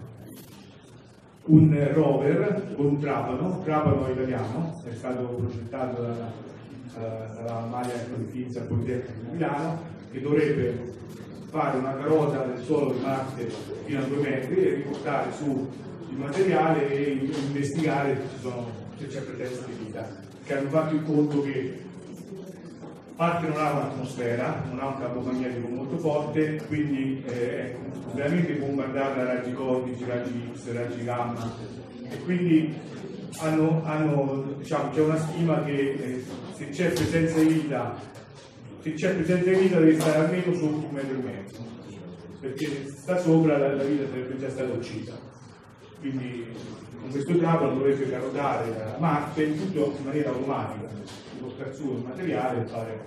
un rover con un trapano, trapano italiano, è stato progettato dalla, eh, dalla Maria Pizza Politecnico di Milano, che dovrebbe fare una carota del suolo di Marte fino a due metri e riportare su il materiale e investigare se, c'è presenza di vita, che hanno fatto il conto che Marte non ha un'atmosfera, non ha un campo magnetico molto forte, quindi eh, è veramente bombardata da raggi cosmici, raggi X, raggi gamma e quindi hanno, hanno, diciamo, c'è una stima che eh, se c'è presenza di vita, se c'è presenza di vita deve stare almeno sotto un metro e mezzo, perché se sta sopra la, la vita sarebbe già stata uccisa. Quindi con questo trapano dovrebbe carotare a Marte tutto in maniera automatica, portare su il materiale e fare.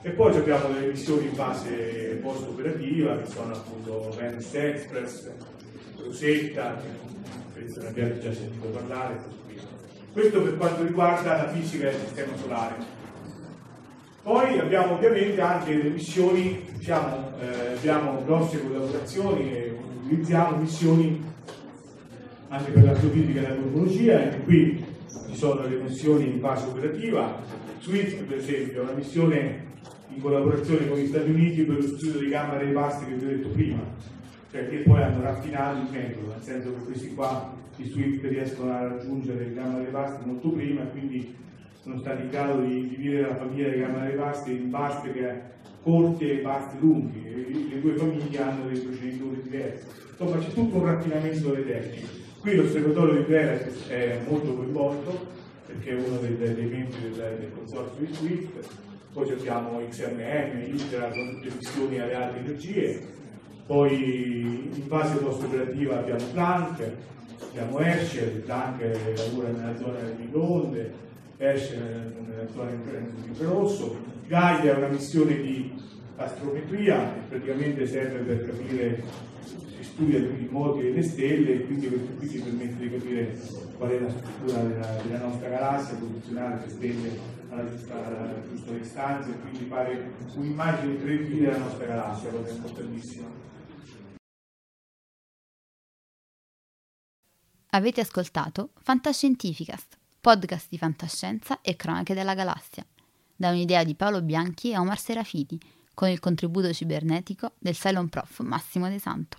E poi abbiamo delle missioni in fase post operativa che sono appunto Venus Express, Rosetta, che penso ne abbiate già sentito parlare. Questo per quanto riguarda la fisica del sistema solare. Poi abbiamo ovviamente anche le missioni, diciamo, eh, abbiamo grosse collaborazioni e utilizziamo missioni anche per l'astrofisica e la cosmologia, anche qui ci sono le missioni in fase operativa. SWIFT per esempio è una missione in collaborazione con gli Stati Uniti per lo studio di gamma dei pasti che vi ho detto prima, cioè che poi hanno raffinato il metodo, nel senso che questi qua, i SWIFT riescono a raggiungere il gamma dei pasti molto prima e quindi sono stati in grado di dividere la famiglia di gamma dei pasti in bastiche corti e pasti lunghi, le due famiglie hanno dei proceditori diversi. Insomma c'è tutto un raffinamento delle tecniche. Qui l'osservatorio di Veres è molto coinvolto perché è uno dei, dei membri del, del consorzio di SWIFT, poi abbiamo XMM, ITRA, con tutte missioni alle alte energie, poi in fase post-operativa abbiamo Planck, abbiamo Herschel, Planck lavora nella zona del microonde, Herschel nella zona infrarosso, Gaia è una missione di astrometria che praticamente serve per capire studia i moti delle stelle e quindi questo qui ci permette di capire qual è la struttura della, della nostra galassia, posizionare le stelle alla giusta, distanza e quindi fare un'immagine 3D della nostra galassia, cosa importantissima. Avete ascoltato Fantascientificast, podcast di fantascienza e cronache della galassia, da un'idea di Paolo Bianchi e Omar Serafiti, con il contributo cibernetico del Cylon Prof Massimo De Santo.